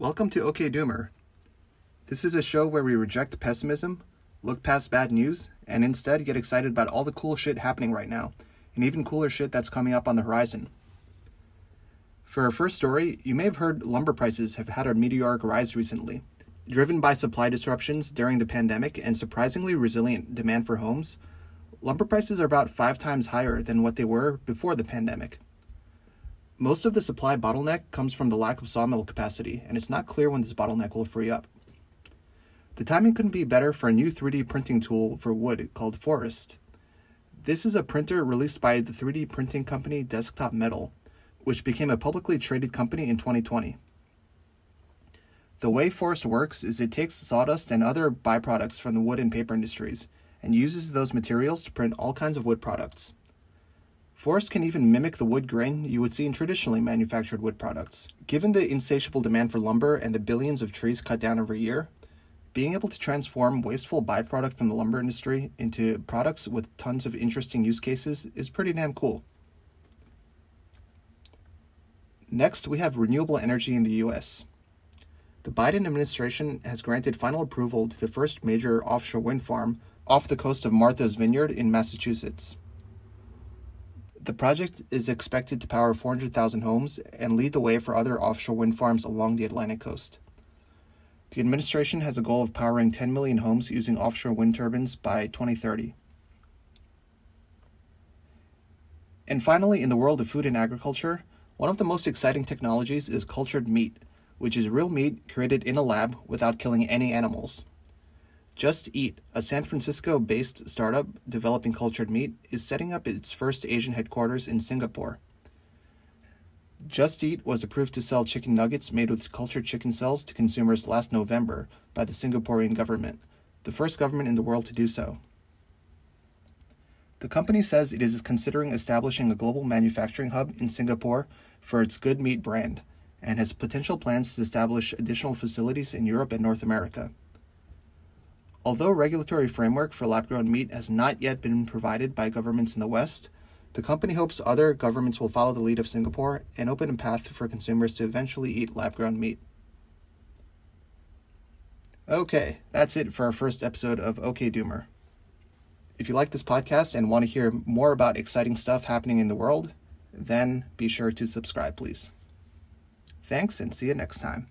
Welcome to OK Doomer. This is a show where we reject pessimism, look past bad news, and instead get excited about all the cool shit happening right now, and even cooler shit that's coming up on the horizon. For our first story, you may have heard lumber prices have had a meteoric rise recently. Driven by supply disruptions during the pandemic and surprisingly resilient demand for homes, lumber prices are about five times higher than what they were before the pandemic. Most of the supply bottleneck comes from the lack of sawmill capacity, and it's not clear when this bottleneck will free up. The timing couldn't be better for a new 3D printing tool for wood called Forust. This is a printer released by the 3D printing company Desktop Metal, which became a publicly traded company in 2020. The way Forust works is it takes sawdust and other byproducts from the wood and paper industries and uses those materials to print all kinds of wood products. Forust can even mimic the wood grain you would see in traditionally manufactured wood products. Given the insatiable demand for lumber and the billions of trees cut down every year, being able to transform wasteful byproduct from the lumber industry into products with tons of interesting use cases is pretty damn cool. Next, we have renewable energy in the US. The Biden administration has granted final approval to the first major offshore wind farm off the coast of Martha's Vineyard in Massachusetts. The project is expected to power 400,000 homes and lead the way for other offshore wind farms along the Atlantic coast. The administration has a goal of powering 10 million homes using offshore wind turbines by 2030. And finally, in the world of food and agriculture, one of the most exciting technologies is cultured meat, which is real meat created in a lab without killing any animals. Just Eat, a San Francisco based startup developing cultured meat, is setting up its first Asian headquarters in Singapore. Just Eat was approved to sell chicken nuggets made with cultured chicken cells to consumers last November by the Singaporean government, the first government in the world to do so. The company says it is considering establishing a global manufacturing hub in Singapore for its Good Meat brand and has potential plans to establish additional facilities in Europe and North America. Although regulatory framework for lab-grown meat has not yet been provided by governments in the West, the company hopes other governments will follow the lead of Singapore and open a path for consumers to eventually eat lab-grown meat. Okay, that's it for our first episode of OK Doomer. If you like this podcast and want to hear more about exciting stuff happening in the world, then be sure to subscribe, please. Thanks, and see you next time.